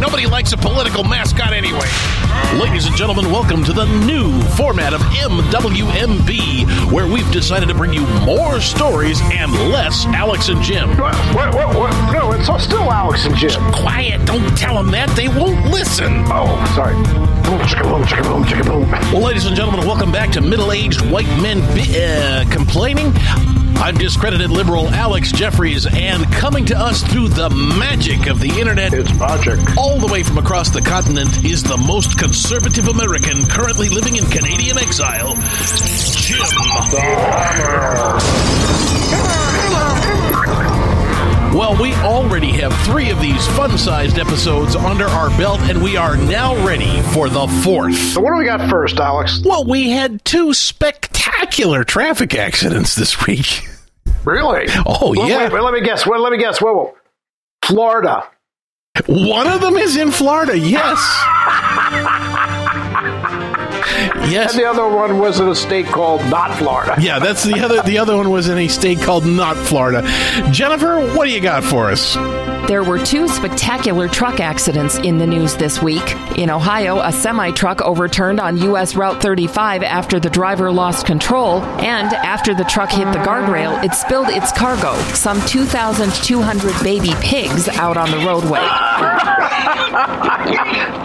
Nobody likes a political mascot anyway. Ladies and gentlemen, welcome to the new format of MWMB, where we've decided to bring you more stories and less Alex and Jim. What, what, what, what? No, it's still Alex and Jim. Quiet, don't tell them that. They won't listen. Oh, sorry. Boom, chicka boom, chicka boom, chicka boom. Well, ladies and gentlemen, welcome back to middle aged white men bi- uh, complaining. I'm discredited liberal Alex Jeffries, and coming to us through the magic of the internet, It's magic. all the way from across the continent, is the most conservative American currently living in Canadian exile, Jim. Well, we already have three of these fun sized episodes under our belt, and we are now ready for the fourth. So what do we got first, Alex? Well, we had two spectacular traffic accidents this week. Really? Oh, Well, yeah. Wait, wait, let me guess. Wait, let me guess. Whoa, whoa. Florida. One of them is in Florida, yes. yes. And the other one was in a state called not Florida. Yeah, that's the other. The other one was in a state called not Florida. Jennifer, what do you got for us? There were two spectacular truck accidents in the news this week. In Ohio, a semi truck overturned on U.S. Route 35 after the driver lost control, and after the truck hit the guardrail, it spilled its cargo, some 2,200 baby pigs, out on the roadway.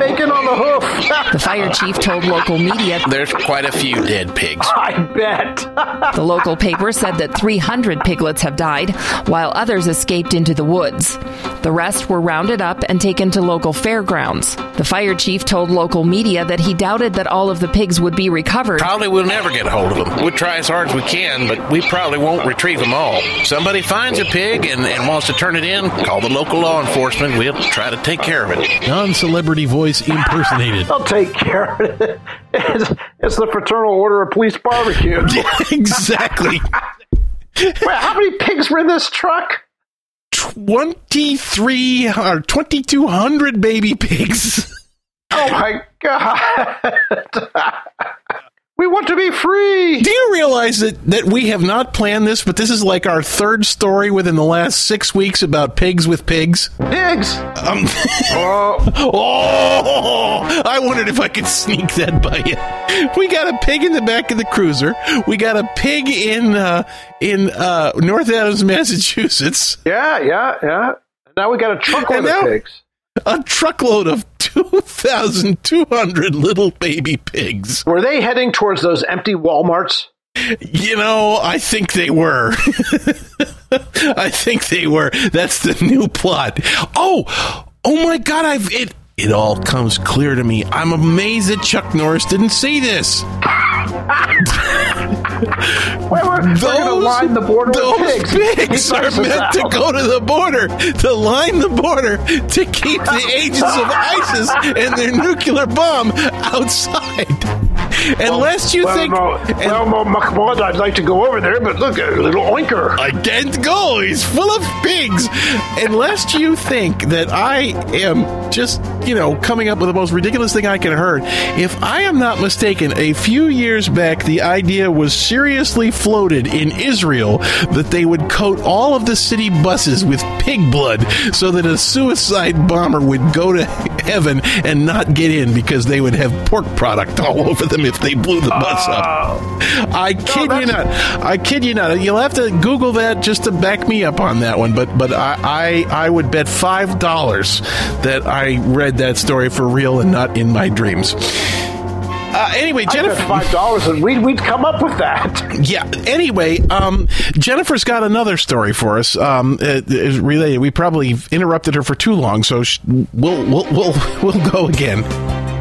Bacon on the hoof. The fire chief told local media There's quite a few dead pigs. I bet. the local paper said that 300 piglets have died, while others escaped into the woods. The rest were rounded up and taken to local fairgrounds. The fire chief told local media that he doubted that all of the pigs would be recovered. Probably we'll never get a hold of them. We'll try as hard as we can, but we probably won't retrieve them all. Somebody finds a pig and, and wants to turn it in, call the local law enforcement. We'll try to take care of it. Non celebrity voice impersonated. I'll take care of it. It's, it's the Fraternal Order of Police Barbecue. exactly. Wait, how many pigs were in this truck? 23 or 2,200 baby pigs. Oh my god. we want to be free. Do you realize that, that we have not planned this, but this is like our third story within the last six weeks about pigs with pigs? Pigs. Um, Oh, oh, I wondered if I could sneak that by you. We got a pig in the back of the cruiser. We got a pig in uh, in uh, North Adams, Massachusetts. yeah, yeah, yeah. Now we got a truckload of pigs. A truckload of two thousand two hundred little baby pigs. Were they heading towards those empty Walmarts? You know, I think they were. I think they were. That's the new plot. Oh, oh my God! I've it. It all comes clear to me. I'm amazed that Chuck Norris didn't see this. We're, we're going to line the border those with pigs. pigs are meant to go to the border, to line the border, to keep the agents of ISIS and their nuclear bomb outside. Unless you well, think. well, no, Mahmoud, I'd like to go over there, but look, a little oinker. I can't go. He's full of pigs. Unless you think that I am just, you know, coming up with the most ridiculous thing I can heard. If I am not mistaken, a few years back, the idea was seriously floated in Israel that they would coat all of the city buses with pig blood so that a suicide bomber would go to heaven and not get in because they would have pork product all over them if they blew the bus up. I kid you not. I kid you not. You'll have to Google that just to back me up on that one. But but I I, I would bet five dollars that I read that story for real and not in my dreams. Uh, anyway, Jennifer. five dollars, and we'd we'd come up with that. Yeah. Anyway, um, Jennifer's got another story for us. Um, it, it's related. We probably interrupted her for too long, so sh- we'll we'll we'll we'll go again.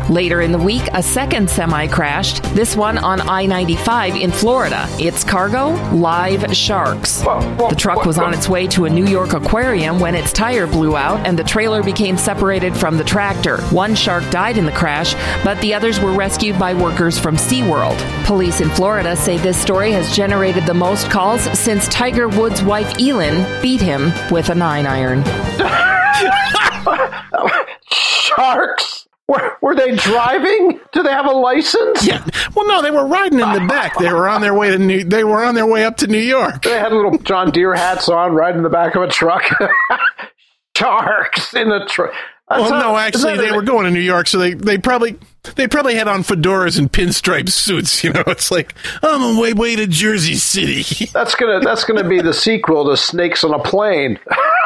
Later in the week, a second semi crashed, this one on I 95 in Florida. Its cargo, live sharks. The truck was on its way to a New York aquarium when its tire blew out and the trailer became separated from the tractor. One shark died in the crash, but the others were rescued by workers from SeaWorld. Police in Florida say this story has generated the most calls since Tiger Woods' wife Elin beat him with a nine iron. Sharks. Were, were they driving? Do they have a license? Yeah. Well, no, they were riding in the back. They were on their way to New. They were on their way up to New York. They had little John Deere hats on, riding in the back of a truck. Sharks in a truck. well, no, actually, they were going to New York, so they, they probably they probably had on fedoras and pinstripe suits. You know, it's like I'm on my way to Jersey City. That's gonna that's gonna be the sequel to Snakes on a Plane.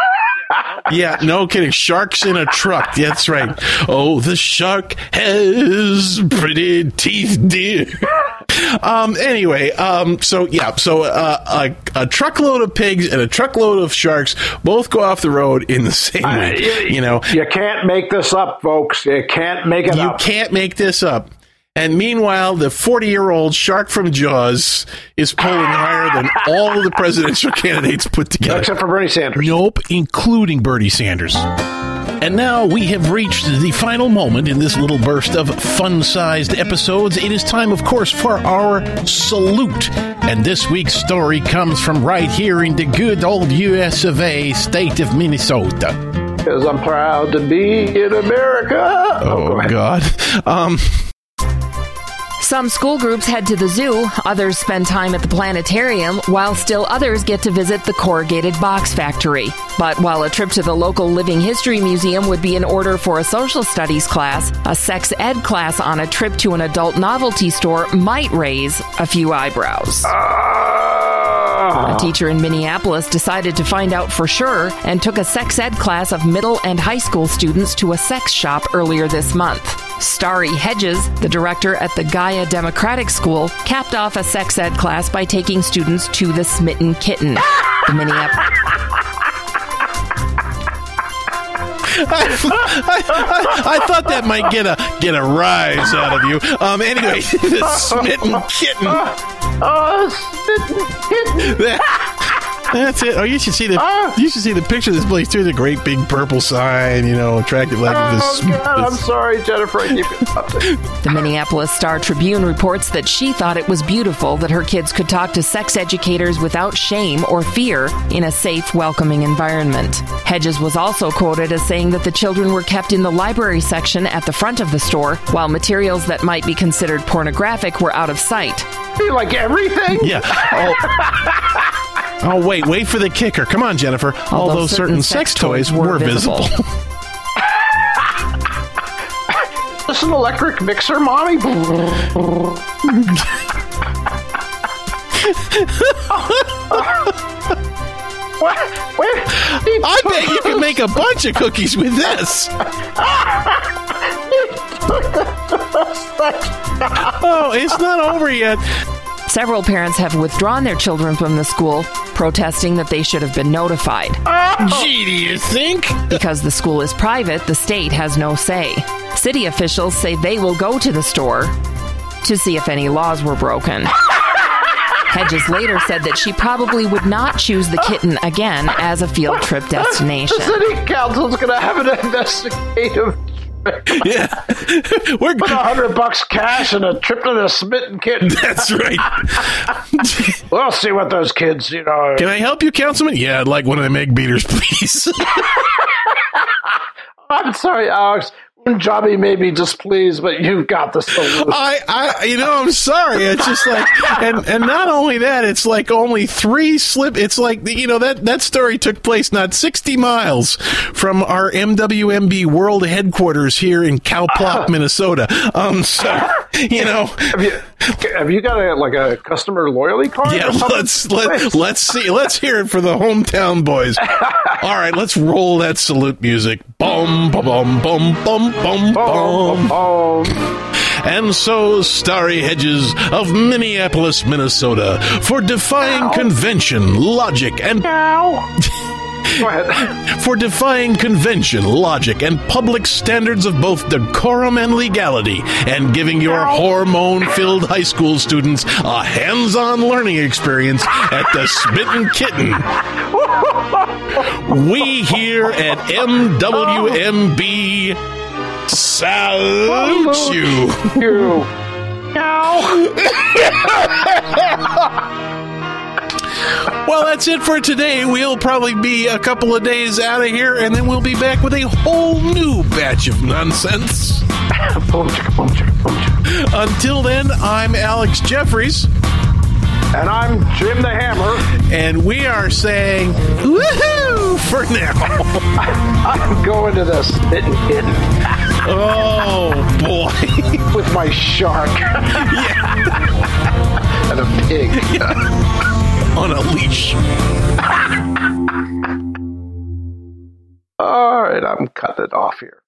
yeah, no kidding. Sharks in a truck. That's right. Oh, the shark has pretty teeth, dear. Um. Anyway. Um. So yeah. So uh, a, a truckload of pigs and a truckload of sharks both go off the road in the same week. You know, You can't make this up, folks. You can't make it You up. can't make this up. And meanwhile, the 40 year old shark from Jaws is polling higher than all of the presidential candidates put together. Except for Bernie Sanders. Nope, including Bernie Sanders. And now we have reached the final moment in this little burst of fun sized episodes. It is time, of course, for our salute. And this week's story comes from right here in the good old US of A, state of Minnesota. Because I'm proud to be in America. Oh, Oh, ahead. God. Um, Some school groups head to the zoo, others spend time at the planetarium, while still others get to visit the corrugated box factory. But while a trip to the local Living History Museum would be in order for a social studies class, a sex ed class on a trip to an adult novelty store might raise a few eyebrows. A ah. teacher in Minneapolis decided to find out for sure and took a sex ed class of middle and high school students to a sex shop earlier this month. Starry Hedges, the director at the Gaia Democratic School, capped off a sex ed class by taking students to the Smitten Kitten. The Minneapolis. I, I- I thought that might get a get a rise out of you. Um. Anyway, the smitten kitten. Oh, spitting kitten. That's it. Oh, you should see the ah! you should see the picture of this place too. The great big purple sign, you know, attractive like Oh, this. God, I'm sorry, Jennifer. I keep interrupting. The Minneapolis Star Tribune reports that she thought it was beautiful that her kids could talk to sex educators without shame or fear in a safe, welcoming environment. Hedges was also quoted as saying that the children were kept in the library section at the front of the store, while materials that might be considered pornographic were out of sight. Like everything? yeah. Oh. Oh wait, wait for the kicker. Come on, Jennifer. Although, certain, sex toys were visible. This an electric mixer, mommy? what? Wait. I bet you can make a bunch of cookies with this. Oh, it's not over yet. Several parents have withdrawn their children from the school, protesting that they should have been notified. Oh! Gee, do you think? Because the school is private, the state has no say. City officials say they will go to the store to see if any laws were broken. Hedges later said that she probably would not choose the kitten again as a field trip destination. The city council's gonna have an investigative. Yeah, we're Put a hundred bucks cash and a trip to the smitten kitten. That's right. We'll see what those kids, you know. Can I help you, Councilman? Yeah, I'd like one of them egg beaters, please. I'm sorry, Alex. Punjabi may be displeased, but you've got the solution. I, I, you know, I'm sorry. It's just like, and and not only that, it's like only three slip. It's like you know that that story took place not 60 miles from our MWMB World headquarters here in Cowplop, Minnesota. Um, so you know, Have you, got a like a customer loyalty card? yeah. Let's let let's see. Let's hear it for the hometown boys. All right, let's roll that salute music. Bum bum bum bum Oh, bum. oh, And so, Starry Hedges of Minneapolis, Minnesota, for defying convention, logic, and Go ahead. for defying convention, logic, and public standards of both decorum and legality, and giving your hormone-filled high school students a hands-on learning experience at the Smitten Kitten. We here at MWMB salute you. You. Well, that's it for today. We'll probably be a couple of days out of here, and then we'll be back with a whole new batch of nonsense. Boom, chicka, boom, chicka, boom, chicka. Until then, I'm Alex Jeffries, And I'm Jim the Hammer. and we are saying, woohoo! for now. I'm going to the spitting pit Oh boy. with my shark yeah. and a pig. On a leash. All right, I'm cutting it off here.